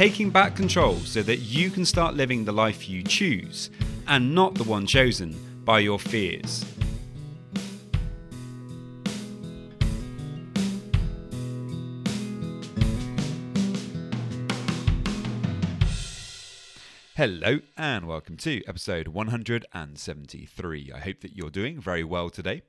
taking back control so that you can start living the life you choose and not the one chosen by your fears. Hello and welcome to episode 173. I hope that you're doing very well today.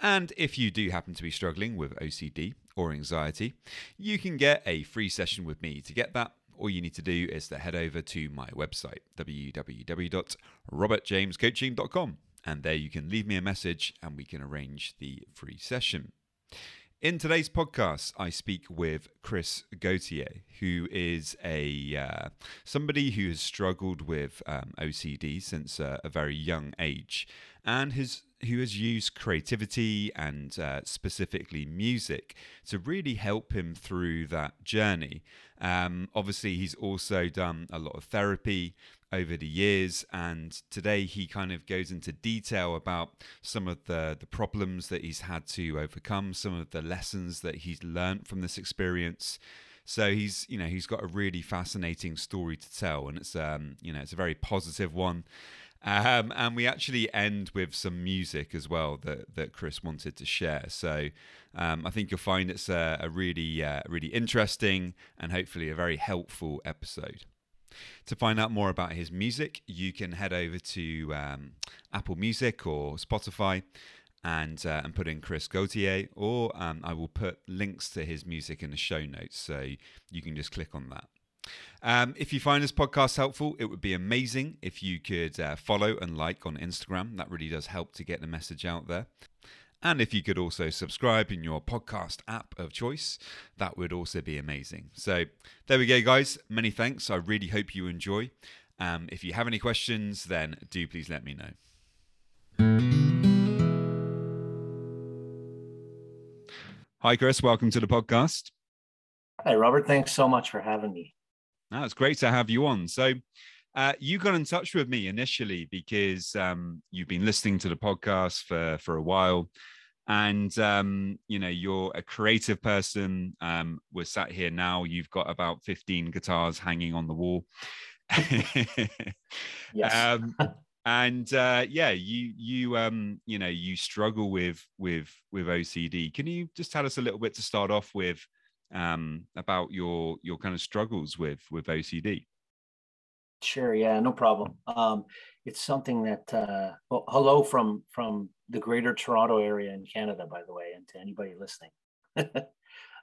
And if you do happen to be struggling with OCD or anxiety, you can get a free session with me. To get that, all you need to do is to head over to my website, www.robertjamescoaching.com. And there you can leave me a message and we can arrange the free session. In today's podcast, I speak with Chris Gauthier, who is a uh, somebody who has struggled with um, OCD since uh, a very young age, and has who has used creativity and uh, specifically music to really help him through that journey. Um, obviously, he's also done a lot of therapy over the years, and today he kind of goes into detail about some of the, the problems that he's had to overcome, some of the lessons that he's learned from this experience. So he's, you know, he's got a really fascinating story to tell, and it's, um, you know, it's a very positive one. Um, and we actually end with some music as well that, that Chris wanted to share. So um, I think you'll find it's a, a really, uh, really interesting and hopefully a very helpful episode. To find out more about his music, you can head over to um, Apple Music or Spotify and uh, and put in Chris Gauthier, or um, I will put links to his music in the show notes, so you can just click on that. Um, if you find this podcast helpful, it would be amazing if you could uh, follow and like on Instagram. That really does help to get the message out there. And if you could also subscribe in your podcast app of choice, that would also be amazing. So there we go, guys. Many thanks. I really hope you enjoy. Um, if you have any questions, then do please let me know. Hi, Chris. Welcome to the podcast. Hi, Robert. Thanks so much for having me. No, it's great to have you on. So, uh, you got in touch with me initially because um, you've been listening to the podcast for for a while, and um, you know you're a creative person. Um, we're sat here now. You've got about fifteen guitars hanging on the wall. yes. um, and uh, yeah, you you um, you know you struggle with with with OCD. Can you just tell us a little bit to start off with um, about your your kind of struggles with with OCD? Sure. Yeah. No problem. Um, it's something that. Uh, well, hello from from the Greater Toronto area in Canada, by the way, and to anybody listening.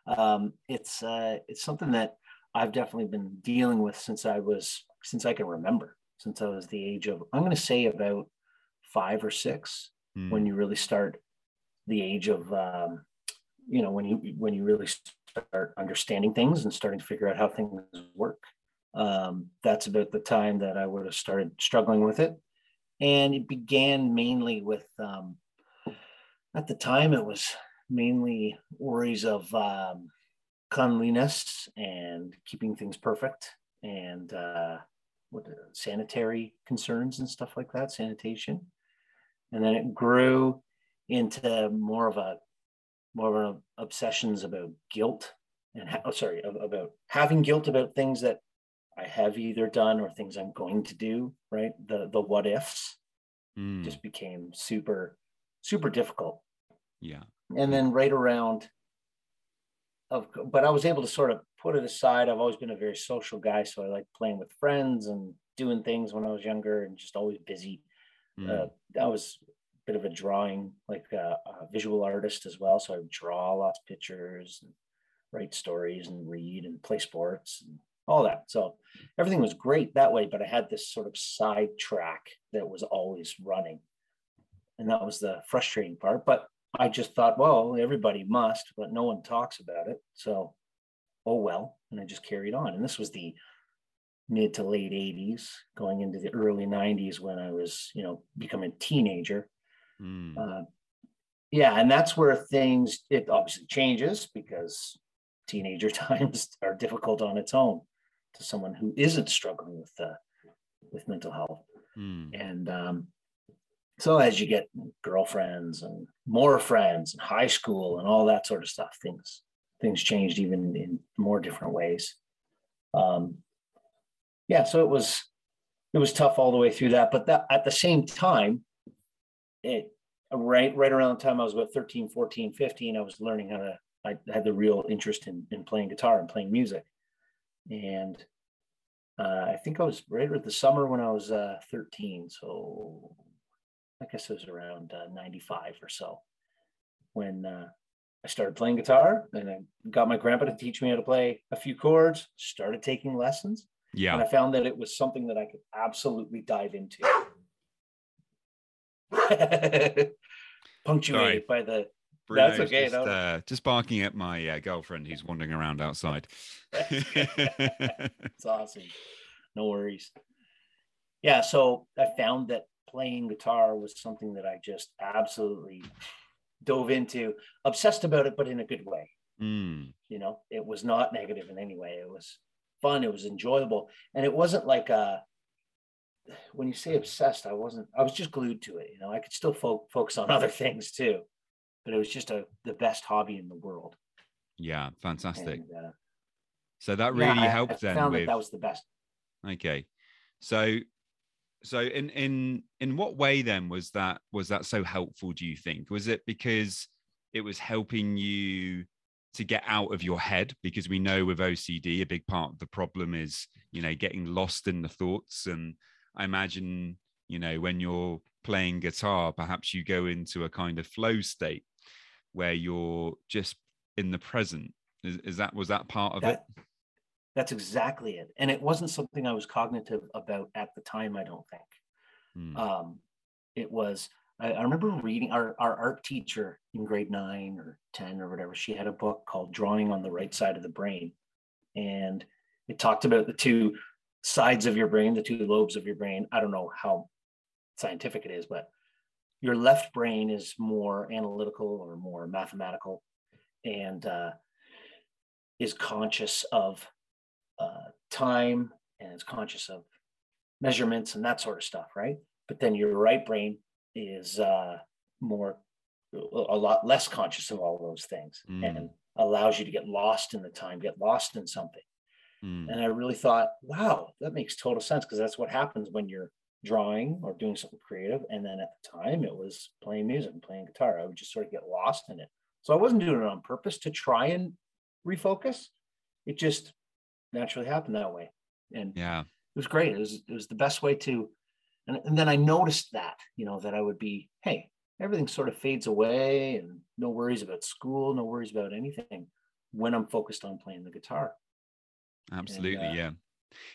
um, it's uh, it's something that I've definitely been dealing with since I was since I can remember, since I was the age of I'm going to say about five or six mm. when you really start the age of um, you know when you when you really start understanding things and starting to figure out how things work um, that's about the time that I would have started struggling with it. And it began mainly with, um, at the time, it was mainly worries of um, cleanliness and keeping things perfect and uh, what sanitary concerns and stuff like that, sanitation. And then it grew into more of a more of obsessions about guilt and ha- oh, sorry about having guilt about things that I have either done or things I'm going to do, right? The the what ifs mm. just became super, super difficult. Yeah. And then right around of but I was able to sort of put it aside. I've always been a very social guy, so I like playing with friends and doing things when I was younger and just always busy. Mm. Uh, I was bit of a drawing, like a, a visual artist as well. So I draw lots of pictures and write stories and read and play sports and all that. So everything was great that way, but I had this sort of side track that was always running. And that was the frustrating part. But I just thought, well, everybody must, but no one talks about it. So, oh well. And I just carried on. And this was the mid to late 80s, going into the early 90s when I was, you know, becoming a teenager. Mm. Uh, yeah, and that's where things it obviously changes because teenager times are difficult on its own to someone who isn't struggling with uh, with mental health. Mm. And um, so as you get girlfriends and more friends and high school and all that sort of stuff, things things changed even in more different ways. Um, yeah, so it was it was tough all the way through that, but that at the same time, it right right around the time I was about 13, 14, 15, I was learning how to I had the real interest in in playing guitar and playing music. And uh, I think I was right at the summer when I was uh, 13. So I guess it was around uh, 95 or so when uh, I started playing guitar and I got my grandpa to teach me how to play a few chords, started taking lessons. Yeah. And I found that it was something that I could absolutely dive into. Punctuated Sorry. by the. Bruno's that's okay. Just, no. uh, just barking at my uh, girlfriend who's wandering around outside. it's awesome. No worries. Yeah. So I found that playing guitar was something that I just absolutely dove into, obsessed about it, but in a good way. Mm. You know, it was not negative in any way. It was fun. It was enjoyable, and it wasn't like a. When you say obsessed, I wasn't. I was just glued to it. You know, I could still fo- focus on other things too, but it was just a the best hobby in the world. Yeah, fantastic. And, uh, so that really yeah, helped I, I then. Found with... that, that was the best. Okay, so so in in in what way then was that was that so helpful do you think was it because it was helping you to get out of your head because we know with OCD a big part of the problem is you know getting lost in the thoughts and I imagine you know when you're playing guitar perhaps you go into a kind of flow state where you're just in the present is, is that was that part of that, it that's exactly it. And it wasn't something I was cognitive about at the time, I don't think. Mm. Um, it was, I, I, remember reading our, our art teacher in grade nine or 10 or whatever, she had a book called Drawing on the Right Side of the Brain. And it talked about the two sides of your brain, the two lobes of your brain. I don't know how scientific it is, but your left brain is more analytical or more mathematical and uh, is conscious of uh, time and is conscious of measurements and that sort of stuff, right? But then your right brain is uh, more, a lot less conscious of all those things mm. and allows you to get lost in the time, get lost in something. Mm. And I really thought, wow, that makes total sense because that's what happens when you're drawing or doing something creative. And then at the time, it was playing music and playing guitar. I would just sort of get lost in it. So I wasn't doing it on purpose to try and refocus. It just naturally happened that way. And yeah, it was great. It was it was the best way to and, and then I noticed that, you know, that I would be, hey, everything sort of fades away and no worries about school, no worries about anything when I'm focused on playing the guitar. Absolutely, and, uh, yeah.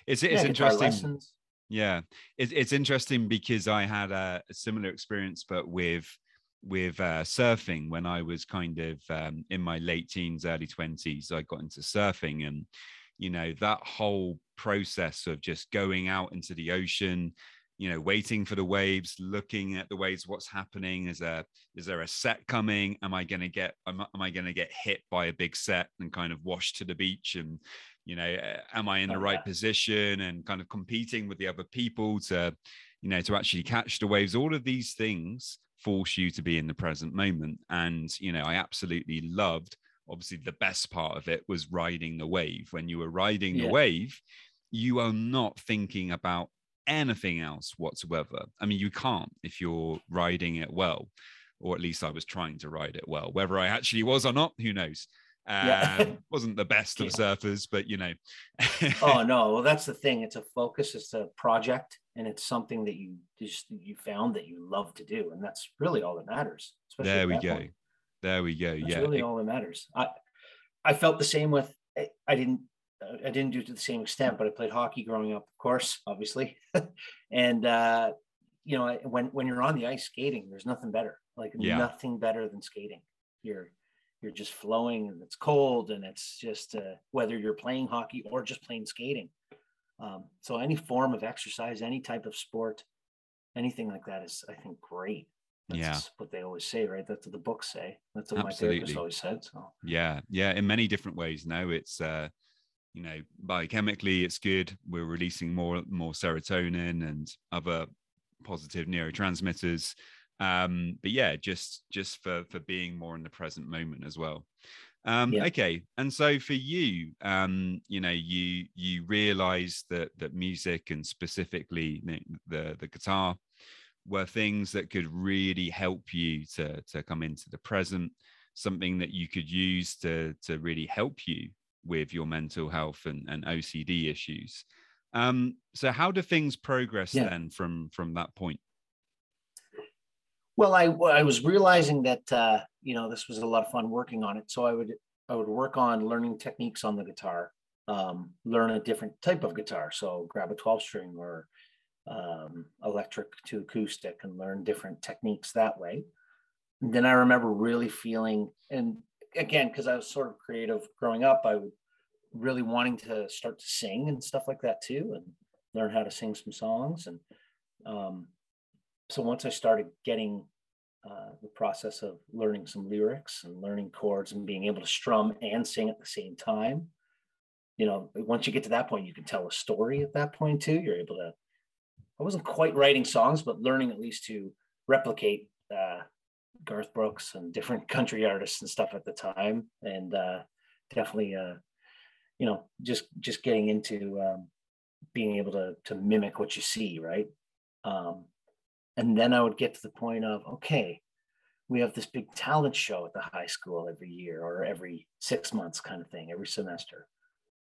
It's it's yeah, interesting. Yeah, it's it's interesting because I had a, a similar experience, but with with uh, surfing when I was kind of um, in my late teens, early twenties. I got into surfing, and you know that whole process of just going out into the ocean you know waiting for the waves looking at the waves what's happening? Is there is there a set coming? Am i going to get am, am i going to get hit by a big set and kind of washed to the beach and you know am i in the right position and kind of competing with the other people to you know to actually catch the waves? All of these things force you to be in the present moment. And you know i absolutely loved obviously the best part of it was riding the wave. When you were riding yeah. the wave, you are not thinking about anything else whatsoever. I mean, you can't if you're riding it well, or at least I was trying to ride it well. Whether I actually was or not, who knows? yeah. Um, wasn't the best of yeah. surfers, but you know. oh no, well that's the thing. It's a focus. It's a project, and it's something that you just you found that you love to do, and that's really all that matters. There we go. Point. There we go. That's yeah, really all that matters. I I felt the same with. I didn't. I didn't do it to the same extent, but I played hockey growing up, of course, obviously. and uh, you know, when when you're on the ice skating, there's nothing better. Like yeah. nothing better than skating. You're you're just flowing, and it's cold, and it's just uh, whether you're playing hockey or just playing skating. Um, so any form of exercise, any type of sport, anything like that is, I think, great. That's yeah. what they always say, right? That's what the books say. That's what Absolutely. my therapist always said. So yeah, yeah, in many different ways. Now it's uh, you know, biochemically it's good. We're releasing more more serotonin and other positive neurotransmitters. Um, but yeah, just just for for being more in the present moment as well. Um, Yeah. Okay, and so for you, um, you know, you you realize that that music and specifically the the, the guitar were things that could really help you to to come into the present, something that you could use to to really help you with your mental health and, and OCD issues. Um, so how do things progress Yeah. then from from that point? Well, I I was realizing that uh, you know this was a lot of fun working on it. So I would I would work on learning techniques on the guitar, um, learn a different type of guitar. So grab a 12 string or um, electric to acoustic and learn different techniques that way. And then I remember really feeling, and again, because I was sort of creative growing up, I would really wanting to start to sing and stuff like that too, and learn how to sing some songs. And um, so once I started getting uh, the process of learning some lyrics and learning chords and being able to strum and sing at the same time, you know, once you get to that point, you can tell a story at that point too. You're able to. I wasn't quite writing songs, but learning at least to replicate uh, Garth Brooks and different country artists and stuff at the time, and uh, definitely, uh, you know, just just getting into um, being able to to mimic what you see, right? Um, and then I would get to the point of, okay, we have this big talent show at the high school every year or every six months kind of thing, every semester.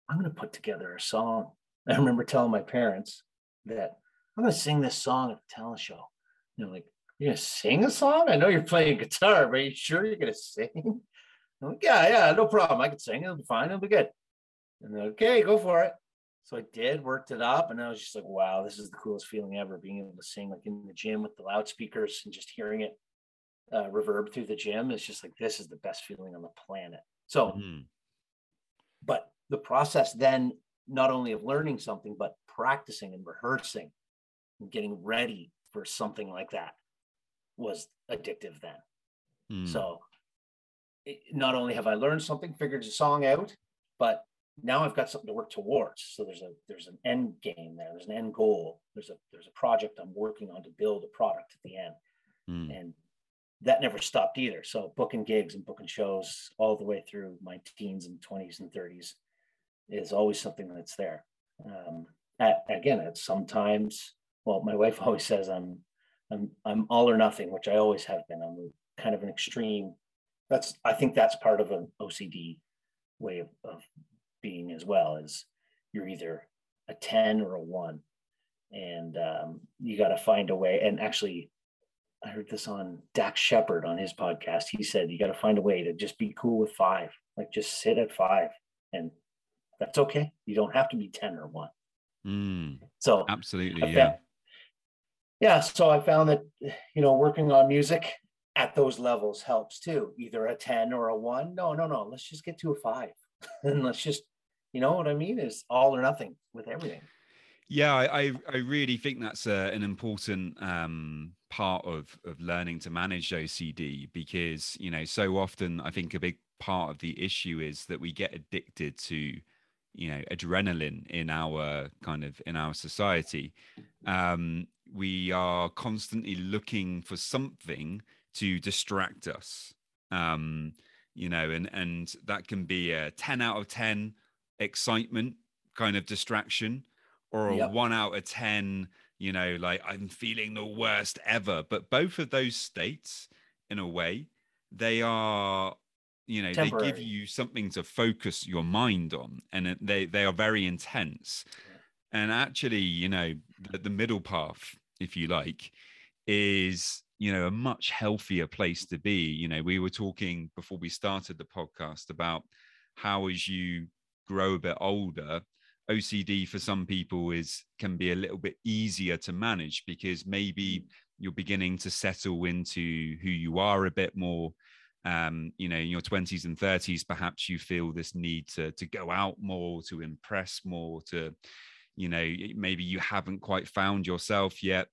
I'm going to put together a song. I remember telling my parents that I'm going to sing this song at the talent show. And they're like, You're going to sing a song? I know you're playing guitar, but are you sure you're going to sing? I'm like, Yeah, yeah, no problem. I can sing. It'll be fine. It'll be good. And they're okay, go for it. So I did, worked it up, and I was just like, wow, this is the coolest feeling ever being able to sing like in the gym with the loudspeakers and just hearing it uh, reverb through the gym. It's just like, this is the best feeling on the planet. So, Mhm. but the process then, not only of learning something, but practicing and rehearsing and getting ready for something like that was addictive then. Mm. So it, not only have I learned something, figured the song out, but now I've got something to work towards. So there's a there's an end game there. There's an end goal. There's a there's a project I'm working on to build a product at the end, Mm. and that never stopped either. So booking gigs and booking shows all the way through my teens and 20s and 30s is always something that's there. Um, at, again, it's sometimes, well, my wife always says I'm I'm I'm all or nothing, which I always have been. I'm kind of an extreme. That's I think that's part of an OCD way of, of being as well. Is you're either a ten or a one, and um, you got to find a way. And actually, I heard this on Dax Shepard on his podcast. He said you got to find a way to just be cool with five, like just sit at five, and that's okay. You don't have to be ten or one. Mm. So Absolutely, I yeah. yeah so i found that you know working on music at those levels helps too either a 10 or a 1 no no no let's just get to a 5 and let's just you know what i mean is all or nothing with everything Yeah, I, I, really think that's a, an important um, part of, of learning to manage OCD because, you know, so often I think a big part of the issue is that we get addicted to, you know, adrenaline in our kind of in our society. Um, we are constantly looking for something to distract us. Um, you know, and and that can be a 10 out of 10 excitement kind of distraction or a Yep. one out of 10, you know, like I'm feeling the worst ever. But both of those states, in a way, they are, you know, they give you something to focus your mind on. And they, they are very intense. And actually, you know, the, the middle path, if you like, is, you know, a much healthier place to be. You know, we were talking before we started the podcast about how as you grow a bit older, OCD for some people is can be a little bit easier to manage because maybe you're beginning to settle into who you are a bit more. Um, you know, in your 20s and 30s, perhaps you feel this need to to go out more, to impress more, to you know maybe you haven't quite found yourself yet.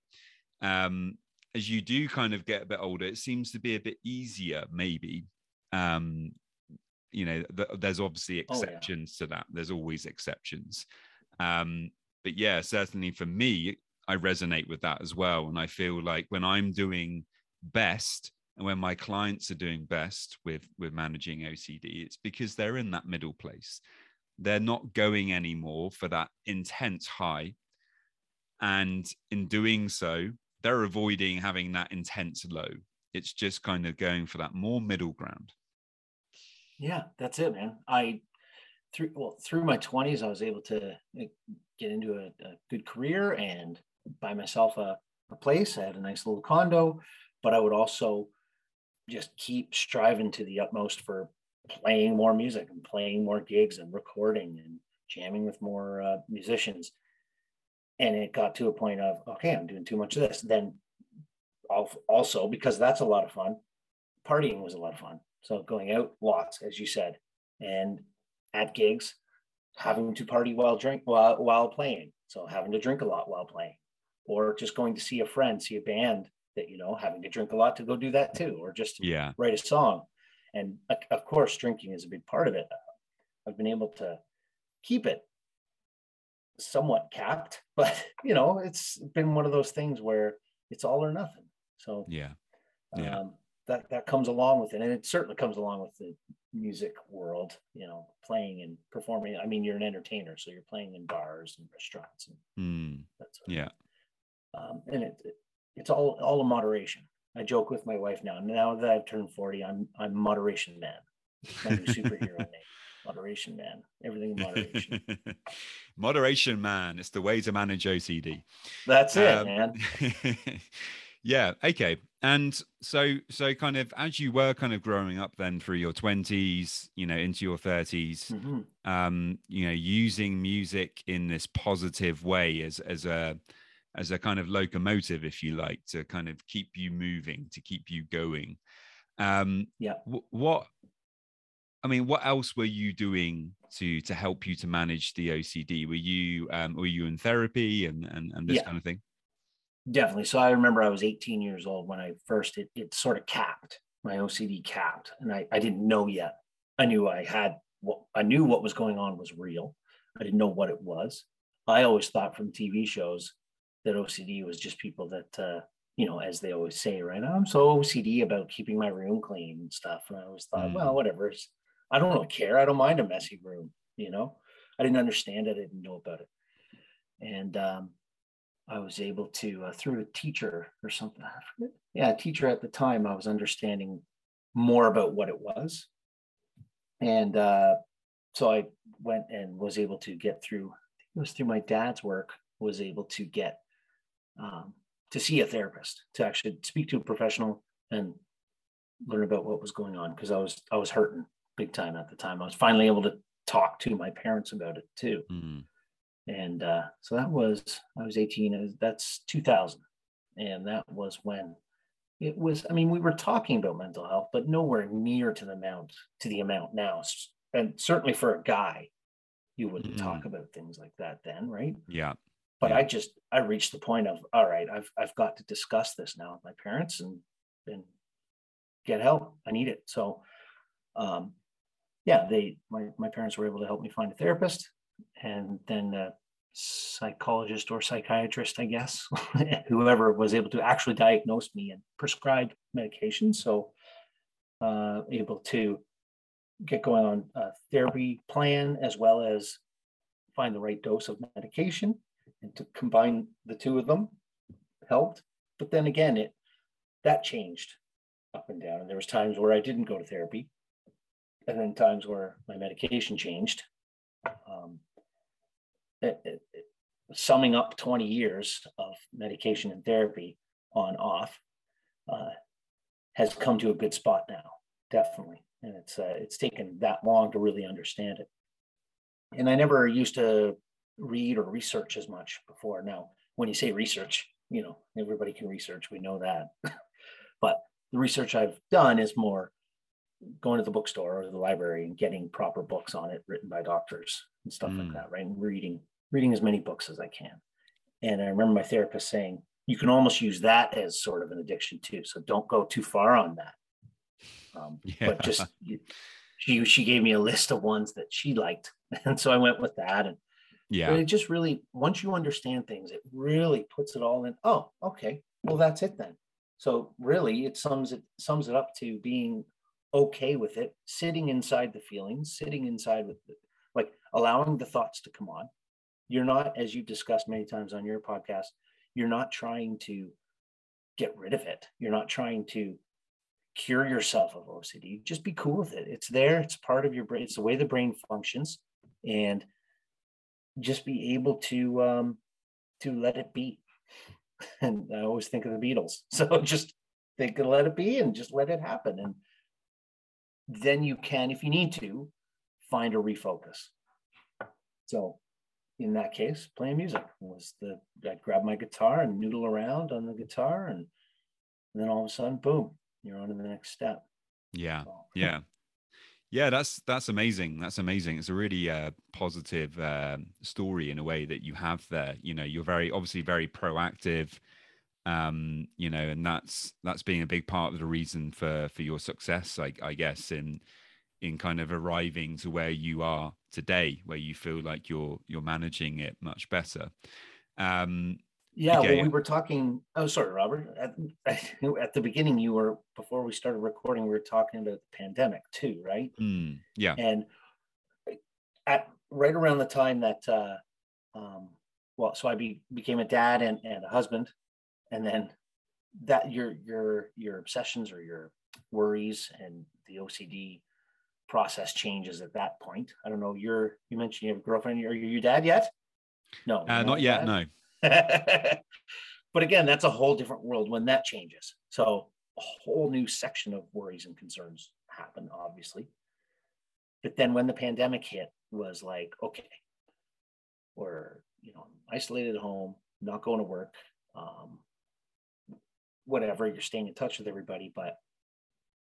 Um, as you do kind of get a bit older it seems to be a bit easier maybe. Um, you know th- there's obviously exceptions oh, yeah. to that there's always exceptions um, but yeah certainly for me i resonate with that as well and i feel like when i'm doing best and when my clients are doing best with with managing ocd it's because they're in that middle place they're not going anymore for that intense high. And in doing so, they're avoiding having that intense low. It's just kind of going for that more middle ground. Yeah, that's it, man. I through well through my 20s, I was able to eh, get into a, a good career and buy myself a, a place. I had a nice little condo, but I would also just keep striving to the utmost for playing more music and playing more gigs and recording and jamming with more uh, musicians. And it got to a point of, okay, I'm doing too much of this. Then also, because that's a lot of fun, partying was a lot of fun. So going out lots, as you said, and at gigs, having to party while drink while while playing. So having to drink a lot while playing, or just going to see a friend, see a band that you know, having to drink a lot to go do that too, or just yeah. write a song. And of course drinking is a big part of it. I've been able to keep it somewhat capped but you know it's been one of those things where it's all or nothing. So yeah. Yeah. um, that that comes along with it and it certainly comes along with the music world you know playing and performing i mean you're an entertainer so you're playing in bars and restaurants and mm. that's yeah um, and it, it, it's all all in moderation I joke with my wife now. Now that I've turned 40, I'm I'm moderation man. My new superhero name. Moderation man. Everything in moderation. moderation man. It's the way to manage OCD. That's it, um, man. yeah. Okay. And so so kind of as you were kind of growing up then through your 20s, you know, into your 30s, mm-hmm. um, you know, using music in this positive way as as a as a kind of locomotive, if you like, to kind of keep you moving, to keep you going. Um, yeah. W- what, I mean, what else were you doing to to help you to manage the OCD? Were you um, were you in therapy and and, and this yeah. kind of thing? Definitely. So I remember I was 18 years old when I first it, it sort of capped my OCD capped, and I I didn't know yet. I knew I had what I knew what was going on was real. I didn't know what it was. I always thought from TV shows that OCD was just people that, uh, you know, as they always say, right? I'm so OCD about keeping my room clean and stuff. And I always thought, mm. well, whatever. I don't really care. I don't mind a messy room, you know? I didn't understand it. I didn't know about it. And um, I was able to, uh, through a teacher or something, yeah, teacher at the time, I was understanding more about what it was. And uh, so I went and was able to get through, it was through my dad's work, was able to get um, to see a therapist, to actually speak to a professional and learn about what was going on because I was I was hurting big time at the time. I was finally able to talk to my parents about it too. Mm. And uh, so that was I was 18. Was, that's 2000, and that was when it was. I mean, we were talking about mental health, but nowhere near to the amount to the amount now. And certainly for a guy, you wouldn't mm. talk about things like that then, right? Yeah. But yeah. I just I reached the point of all right, I've I've got to discuss this now with my parents and and get help. I need it. So um yeah, they my, my parents were able to help me find a therapist and then a psychologist or psychiatrist, I guess, whoever was able to actually diagnose me and prescribe medication. So uh, able to get going on a therapy plan as well as find the right dose of medication and to combine the two of them helped. But then again, it that changed up and down. And there was times where I didn't go to therapy, and then times where my medication changed. Um, summing up 20 years of medication and therapy on off uh, has come to a good spot now, definitely. And it's uh, it's taken that long to really understand it. And I never used to read or research as much before. Now, when you say research, you know, everybody can research, we know that. but the research I've done is more going to the bookstore or the library and getting proper books on it written by doctors and stuff mm. like that, right? And reading reading as many books as I can. And I remember my therapist saying, you can almost use that as sort of an addiction too. So don't go too far on that. Um, yeah. But just she she gave me a list of ones that she liked, and so I went with that. And yeah, it just really once you understand things, it really puts it all in. Oh, okay, well that's it then. So really, it sums it sums it up to being okay with it, sitting inside the feelings, sitting inside with the, like allowing the thoughts to come on. You're not, as you've discussed many times on your podcast, you're not trying to get rid of it. You're not trying to cure yourself of OCD. Just be cool with it. It's there. It's part of your brain. It's the way the brain functions, and just be able to um, to let it be. And I always think of the Beatles. So just think and let it be, and just let it happen. And then you can, if you need to, find a refocus. So in that case, playing music was the I'd grab my guitar and noodle around on the guitar and, and then all of a sudden, boom, you're on to the next step. Yeah. So. Yeah. Yeah, that's that's amazing. That's amazing. It's a really uh, positive uh, story in a way that you have there. You know, you're very obviously very proactive. Um, you know, and that's that's being a big part of the reason for for your success. I, I guess in in kind of arriving to where you are today, where you feel like you're you're managing it much better. Um, yeah, okay. well, we were talking. Oh, sorry, Robert. At, at, the beginning, you were before we started recording. We were talking about the pandemic too, right? Mm, yeah. And at right around the time that, uh, um, well, so I be, became a dad and, and a husband, and then that your your your obsessions or your worries and the OCD process changes at that point. I don't know. You're you mentioned you have a girlfriend. Are you your dad yet? No, uh, not yet. Dad? No. but again, that's a whole different world when that changes. So a whole new section of worries and concerns happen, obviously. But then when the pandemic hit, was like, okay, we're you know isolated at home, not going to work, um, whatever. You're staying in touch with everybody, but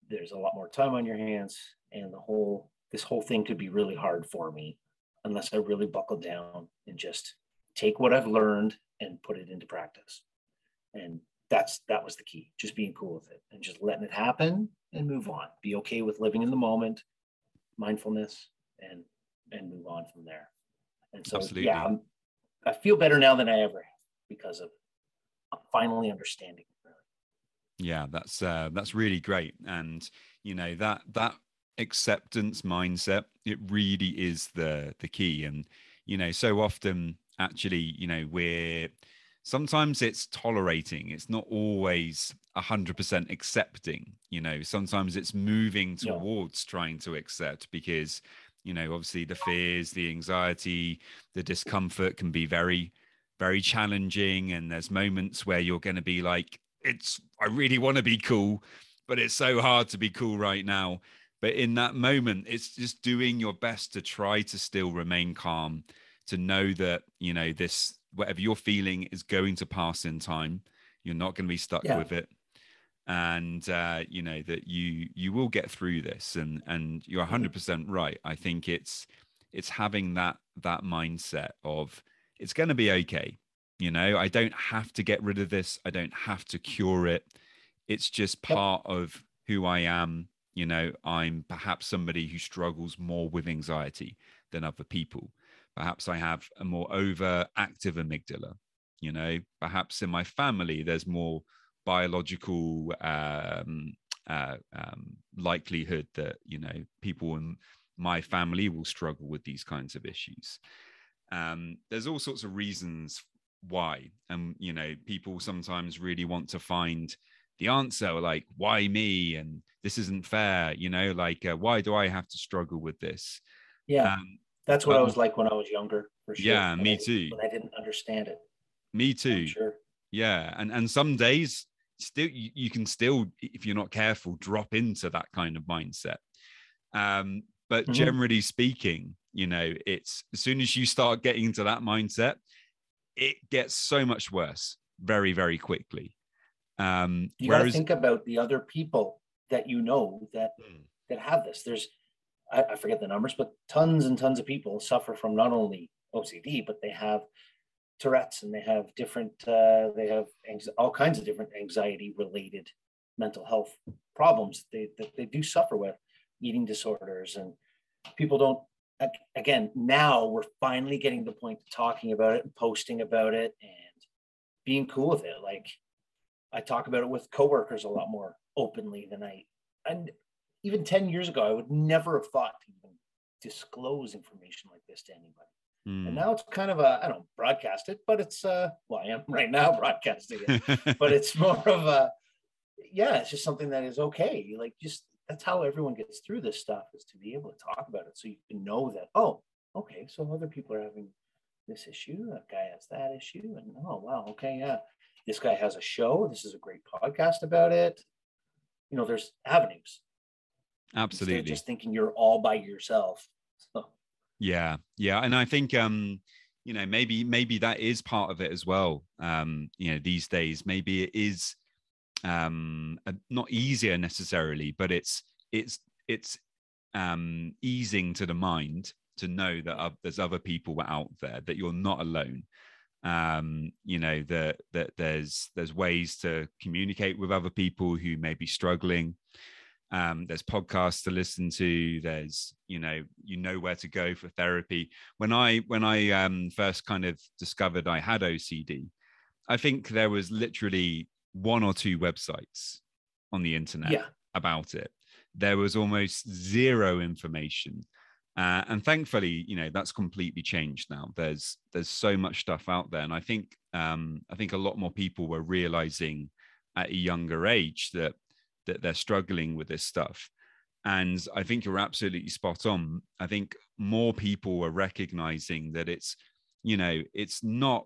there's a lot more time on your hands, and the whole this whole thing could be really hard for me unless I really buckle down and just take what I've learned and put it into practice. And that's that was the key, just being cool with it and just letting it happen and move on. Be okay with living in the moment, mindfulness, and and move on from there. And so Absolutely. yeah, I'm, I feel better now than I ever have because of finally understanding. Yeah, that's uh, that's really great, and you know that that acceptance mindset it really is the the key. And you know so often actually you know we're sometimes it's tolerating. It's not always 100% accepting you know. Sometimes it's moving towards yeah. trying to accept because you know obviously the fears the anxiety the discomfort can be very very challenging. And there's moments where you're going to be like it's i really want to be cool but it's so hard to be cool right now. But in that moment it's just doing your best to try to still remain calm to know that you know this whatever you're feeling is going to pass in time. You're not going to be stuck yeah. with it. And uh, you know that you you will get through this. And and you're 100% mm-hmm. right. I think it's it's having that that mindset of it's going to be okay you know i don't have to get rid of this i don't have to cure it it's just part yep. of who i am you know i'm perhaps somebody who struggles more with anxiety than other people Perhaps I have a more overactive amygdala. You know, perhaps in my family, there's more biological um, uh, um, likelihood that, you know, people in my family will struggle with these kinds of issues. Um, there's all sorts of reasons why. And, you know, people sometimes really want to find the answer like, why me? And this isn't fair, you know, like, uh, why do I have to struggle with this? Yeah. Um, that's what um, I was like when I was younger. For sure. Yeah, me I, too. When I didn't understand it. Me too. sure. Yeah, and and some days still you, you, can still, if you're not careful, drop into that kind of mindset. Um, but mm-hmm. generally speaking, you know, it's as soon as you start getting into that mindset, it gets so much worse very, very quickly. Um, you whereas, got to think about the other people that you know that mm. that have this. There's I, I forget the numbers, but tons and tons of people suffer from not only OCD, but they have Tourette's and they have different, uh, they have all kinds of different anxiety related mental health problems that they, that they do suffer with, eating disorders. And people don't, again, now we're finally getting to the point of talking about it and posting about it and being cool with it. Like I talk about it with coworkers a lot more openly than I, and even 10 years ago, I would never have thought to even disclose information like this to anybody. Mm. And now it's kind of a, I don't broadcast it, but it's, uh, well, I am right now broadcasting it, but it's more of a, yeah, it's just something that is okay. Like just, that's how everyone gets through this stuff is to be able to talk about it. So you can know that, oh, okay, so other people are having this issue, that guy has that issue. And oh, wow, okay, yeah. This guy has a show. This is a great podcast about it. You know, there's avenues. Absolutely. just thinking you're all by yourself. So. Yeah, yeah, and I think um, you know maybe maybe that is part of it as well. Um, you know, these days maybe it is um not easier necessarily, but it's it's it's um easing to the mind to know that uh, there's other people out there that you're not alone. Um you know that that there's there's ways to communicate with other people who may be struggling. Um, there's podcasts to listen to. There's you know you know where to go for therapy. When i when i um, first kind of discovered i had ocd i think there was literally one or two websites on the internet yeah. about it there was almost zero information uh, and thankfully you know that's completely changed now there's there's so much stuff out there and i think um, i think a lot more people were realizing at a younger age that that they're struggling with this stuff. And I think you're absolutely spot on. I think more people are recognizing that it's, you know, it's not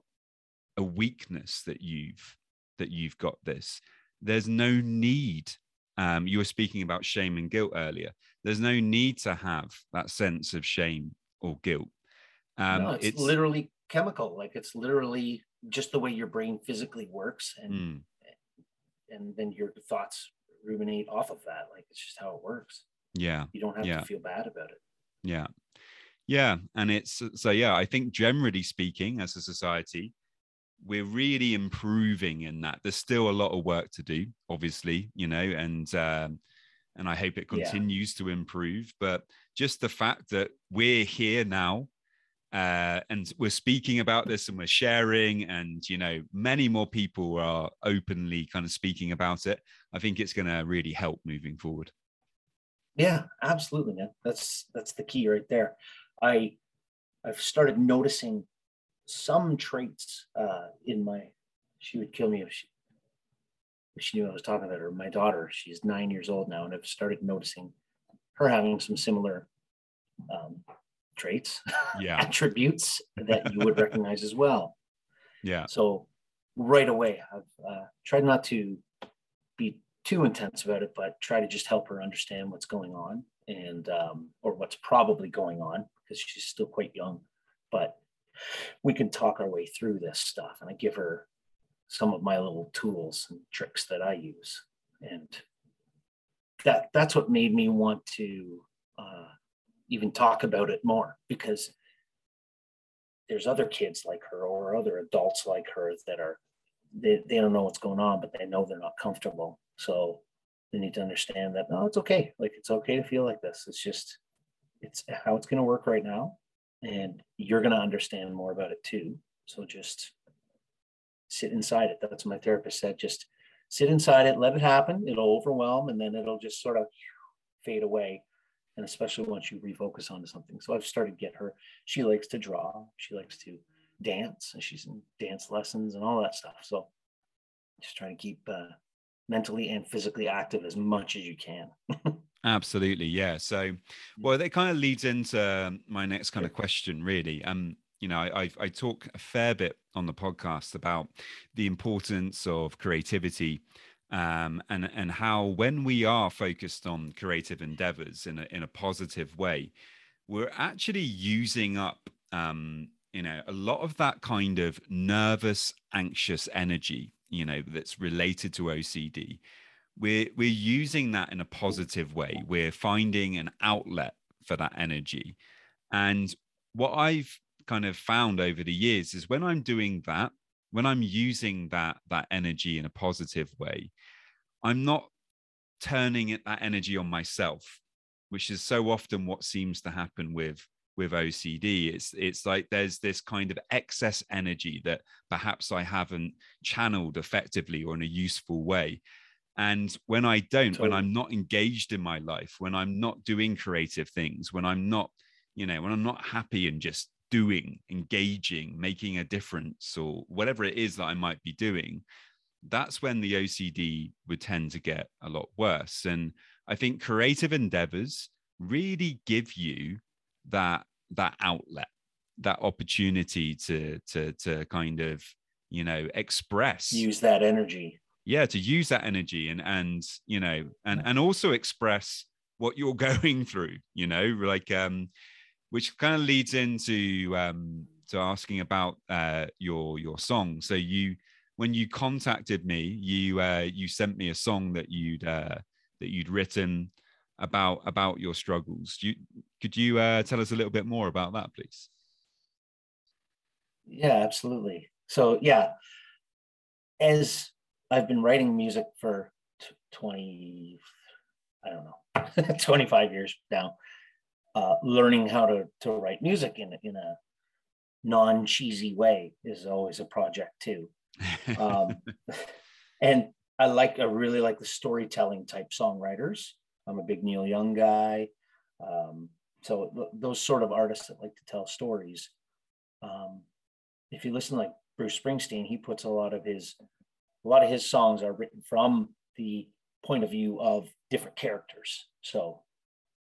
a weakness that you've that you've got this. There's no need. Um, you were speaking about shame and guilt earlier. There's no need to have that sense of shame or guilt. Um, no, it's, it's, literally chemical. Like it's literally just the way your brain physically works, and mm. and then your thoughts ruminate off of that. Like it's just how it works. Yeah. You don't have yeah. to feel bad about it. Yeah. Yeah. And it's so, yeah, I think generally speaking, as a society, we're really improving in that. There's still a lot of work to do, obviously, you know, and, um, and I hope it continues yeah. to improve. But just the fact that we're here now uh, and we're speaking about this and we're sharing and you know many more people are openly kind of speaking about it i think it's going to really help moving forward yeah absolutely man that's that's the key right there i i've started noticing some traits uh, in my she would kill me if she if she knew i was talking about her my daughter she's nine years old now and i've started noticing her having some similar um, traits, yeah, attributes that you would recognize as well. Yeah. So right away, I've uh, tried not to be too intense about it, but try to just help her understand what's going on and um, or what's probably going on because she's still quite young. But we can talk our way through this stuff, and I give her some of my little tools and tricks that I use, and that that's what made me want to uh, even talk about it more because there's other kids like her or other adults like her that are they, they don't know what's going on but they know they're not comfortable. So they need to understand that no it's okay. Like it's okay to feel like this. It's just it's how it's going to work right now and you're going to understand more about it too so just sit inside it that's what my therapist said just sit inside it let it happen it'll overwhelm and then it'll just sort of fade away and especially once you refocus onto something. So I've started get her. She likes to draw. She likes to dance, and she's in dance lessons and all that stuff. So just trying to keep uh, mentally and physically active as much as you can. Absolutely, yeah. So, well, that kind of leads into my next kind of question, really. Um, you know, I, I talk a fair bit on the podcast about the importance of creativity um, and and how when we are focused on creative endeavors in a, in a positive way, we're actually using up um, you know a lot of that kind of nervous, anxious energy you know that's related to OCD. We're we're using that in a mm. positive way. We're finding an outlet for that energy, and what I've kind of found over the years is when I'm doing that, when I'm using that that energy in a positive way, I'm not turning it, that energy on myself, which is so often what seems to happen with with OCD. It's it's like there's this kind of excess energy that perhaps I haven't channeled effectively or in a useful way. And when I don't, totally. when I'm not engaged in my life, when I'm not doing creative things, when I'm not, you know, when I'm not happy and just doing, engaging, making a difference, or whatever it is that I might be doing, that's when the OCD would tend to get a lot worse. And I think creative endeavors really give you that that outlet, that opportunity to to to kind of you know express use that energy yeah to use that energy and and you know and and also express what you're going through you know like um which kind of leads into um to asking about uh your your song. So you when you contacted me you uh you sent me a song that you'd uh that you'd written about about your struggles. You could you uh tell us a little bit more about that please? Yeah absolutely. So yeah. As I've been writing music for 20, I don't know, 25 years now, uh, learning how to, to write music in, in a non cheesy way is always a project too. Um, and I like, I really like the storytelling type songwriters. I'm a big Neil Young guy. Um, so th- those sort of artists that like to tell stories. Um, if you listen like Bruce Springsteen, he puts a lot of his a lot of his songs are written from the point of view of different characters. So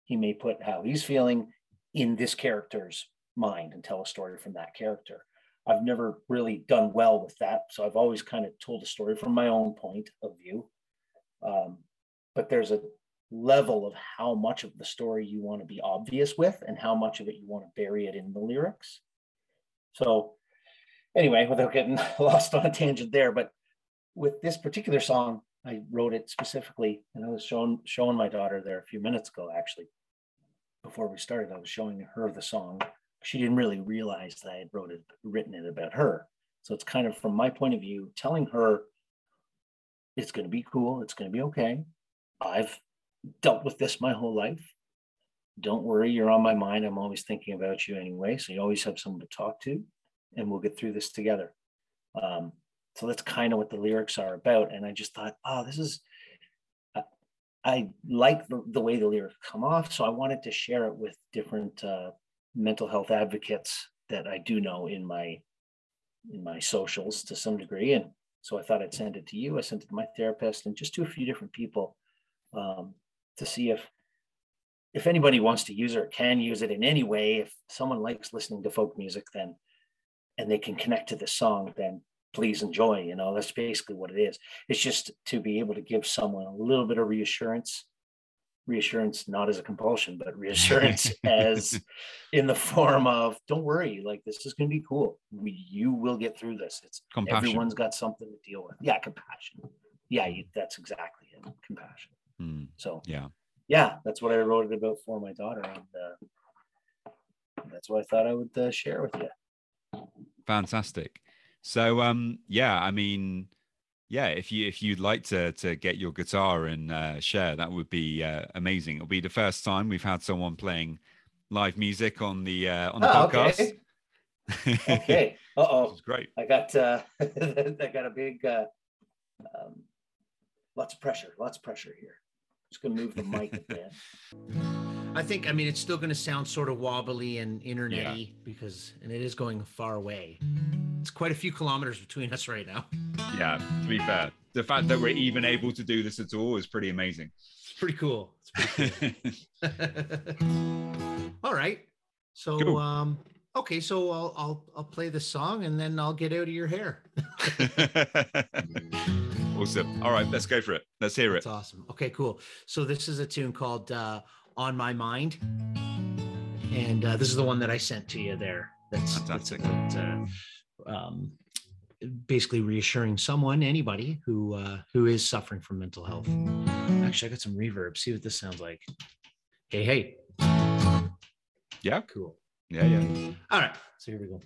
he may put how he's feeling in this character's mind and tell a story from that character. I've never really done well with that. So I've always kind of told a story from my own point of view. Um, but there's a level of how much of the story you want to be obvious with and how much of it you want to bury it in the lyrics. So, anyway, without getting lost on a tangent there, but with this particular song, I wrote it specifically, and I was showing showing my daughter there a few minutes ago. Actually, before we started, I was showing her the song. She didn't really realize that I had wrote it, written it about her. So it's kind of from my point of view, telling her it's going to be cool, it's going to be okay. I've dealt with this my whole life. Don't worry, you're on my mind. I'm always thinking about you anyway. So you always have someone to talk to, and we'll get through this together. Um, so that's kind of what the lyrics are about. And I just thought, oh, this is, I like the, the way the lyrics come off. So I wanted to share it with different uh, mental health advocates that I do know in my in my socials to some degree. And so I thought I'd send it to you. I sent it to my therapist and just to a few different people um, to see if if anybody wants to use it or can use it in any way. If someone likes listening to folk music, then and they can connect to the song, then please enjoy you know that's basically what it is. It's just to be able to give someone a little bit of reassurance reassurance not as a compulsion but reassurance as in the form of don't worry like this is going to be cool. We, you will get through this. It's compassion. everyone's got something to deal with. Yeah compassion. Yeah you, that's exactly it compassion. Mm, so yeah. yeah that's what i wrote it about for my daughter and uh, that's what i thought i would uh, share with you fantastic so um, yeah, I mean, yeah, if you if you'd like to to get your guitar and uh, share, that would be uh, amazing. It'll be the first time we've had someone playing live music on the uh, on the oh, podcast. Okay. okay. Uh oh. Great. I got uh, I got a big uh, um, lots of pressure. Lots of pressure here. Just gonna move the mic a bit. I think I mean it's still gonna sound sort of wobbly and internety yeah. because and it is going far away. It's quite a few kilometers between us right now. Yeah, to be fair, the fact that we're even able to do this at all is pretty amazing. It's pretty cool. It's pretty cool. all right. So cool. um okay, so I'll I'll I'll play the song and then I'll get out of your hair. awesome. All right, let's go for it. Let's hear it. That's awesome. Okay, cool. So this is a tune called uh on my mind. And uh, this is the one that I sent to you there. That's uh, um, basically reassuring someone, anybody who uh, who is suffering from mental health. Actually, I got some reverb. See what this sounds like. Hey, hey. Yeah. Cool. Yeah, yeah. All right. So here we go.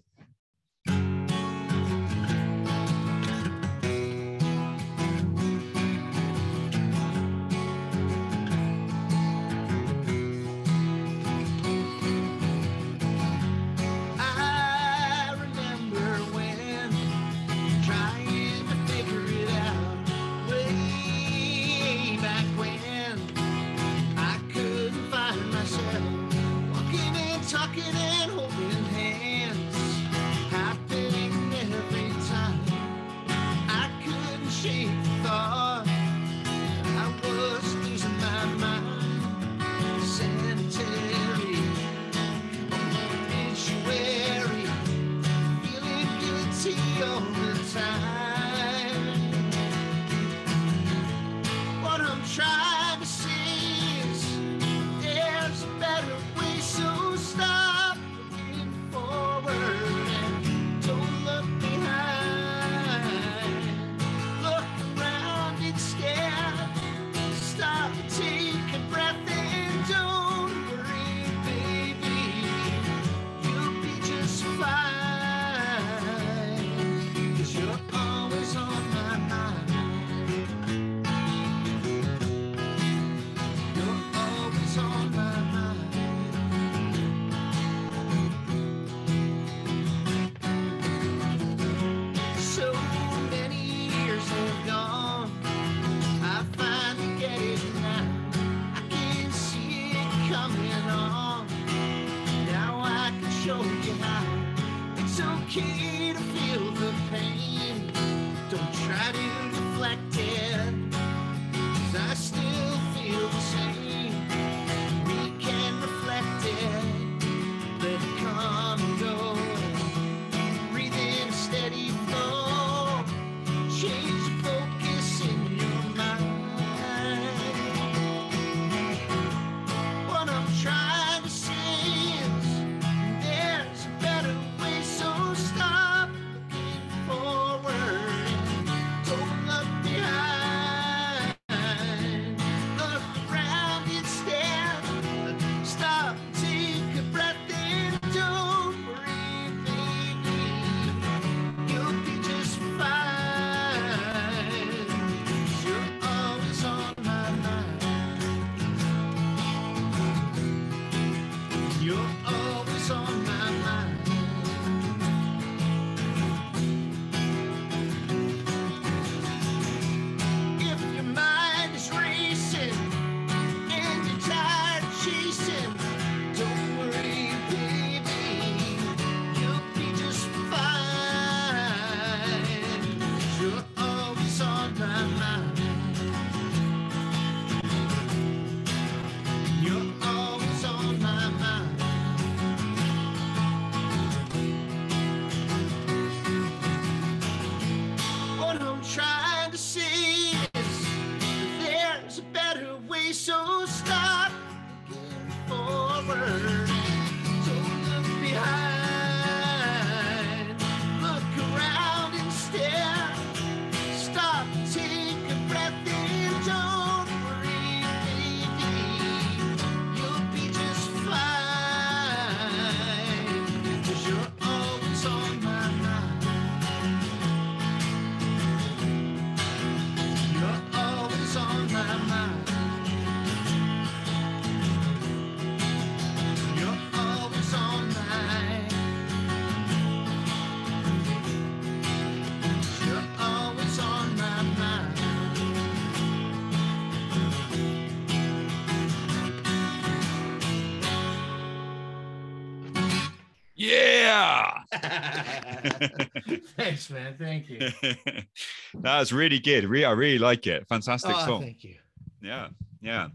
Thanks, man. Thank you. that was really good. Re- I really like it. Fantastic oh, song. Thank you. Yeah. Yeah.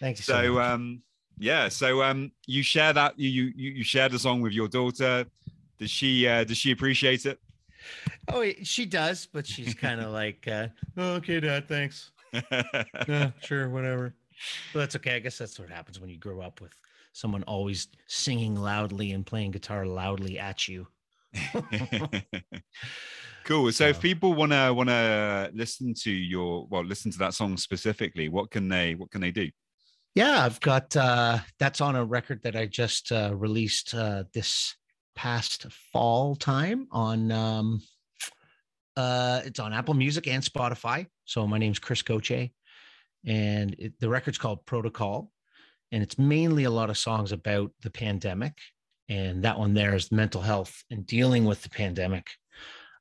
Thanks. So, so um, yeah. So um, you share that you you you shared the song with your daughter. Does she uh, does she appreciate it? Oh, she does, but she's kind of like, uh, oh, okay, dad, thanks. yeah, sure, whatever. That's okay. I guess that's what happens when you grow up with someone always singing loudly and playing guitar loudly at you. cool. So, if people wanna wanna listen to your well, listen to that song specifically, what can they what can they do? Yeah, I've got uh, that's on a record that I just uh, released uh, this past fall time on. Um, uh, it's on Apple Music and Spotify. So my name's Chris Gauthier, and it, the record's called Protocol, and it's mainly a lot of songs about the pandemic and that one there is mental health and dealing with the pandemic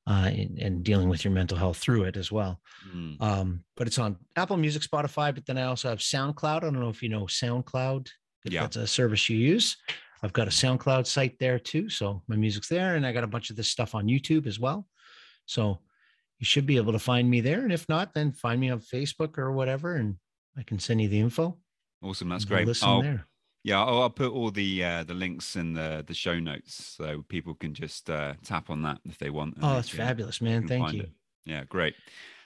uh, and, and, dealing with your mental health through it as well. Mm. Um, but it's on Apple Music, Spotify, but then I also have SoundCloud. I don't know if you know SoundCloud, if yeah. that's a service you use. I've got a SoundCloud site there too. So my music's there, and I got a bunch of this stuff on YouTube as well. So you should be able to find me there. And if not, then find me on Facebook or whatever, and I can send you the info. Awesome. That's great. Listen I'll, there. Yeah, I'll, I'll, put all the uh, the links in the the show notes so people can just uh, tap on that if they want. Oh, that's fabulous, man! Thank you. It. Yeah, great.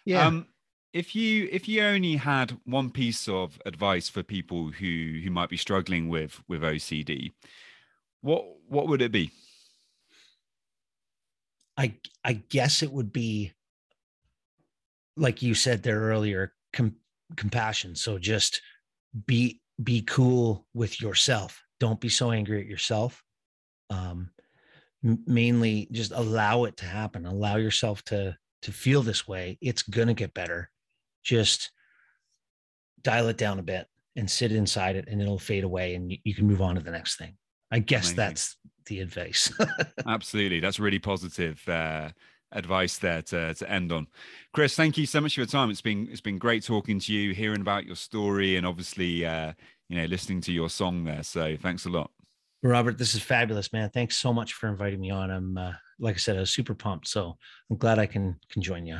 Yeah. Um, if you if you only had one piece of advice for people who who might be struggling with with OCD, what what would it be? I I guess it would be like you said there earlier, com- compassion. So just be be cool with yourself. Don't be so angry at yourself. Um, mainly, just allow it to happen. Allow yourself to to feel this way. It's gonna get better. Just dial it down a bit and sit inside it, and it'll fade away, and you, you can move on to the next thing. I guess Amazing. that's the advice. Absolutely, that's really positive. Uh, advice there to, to end on. Chris, thank you so much for your time. It's been it's been great talking to you, hearing about your story, and obviously, uh, you know, listening to your song there. So thanks a lot. Robert, this is fabulous, man. Thanks so much for inviting me on. I'm uh, like I said, I was super pumped. So I'm glad I can can join you.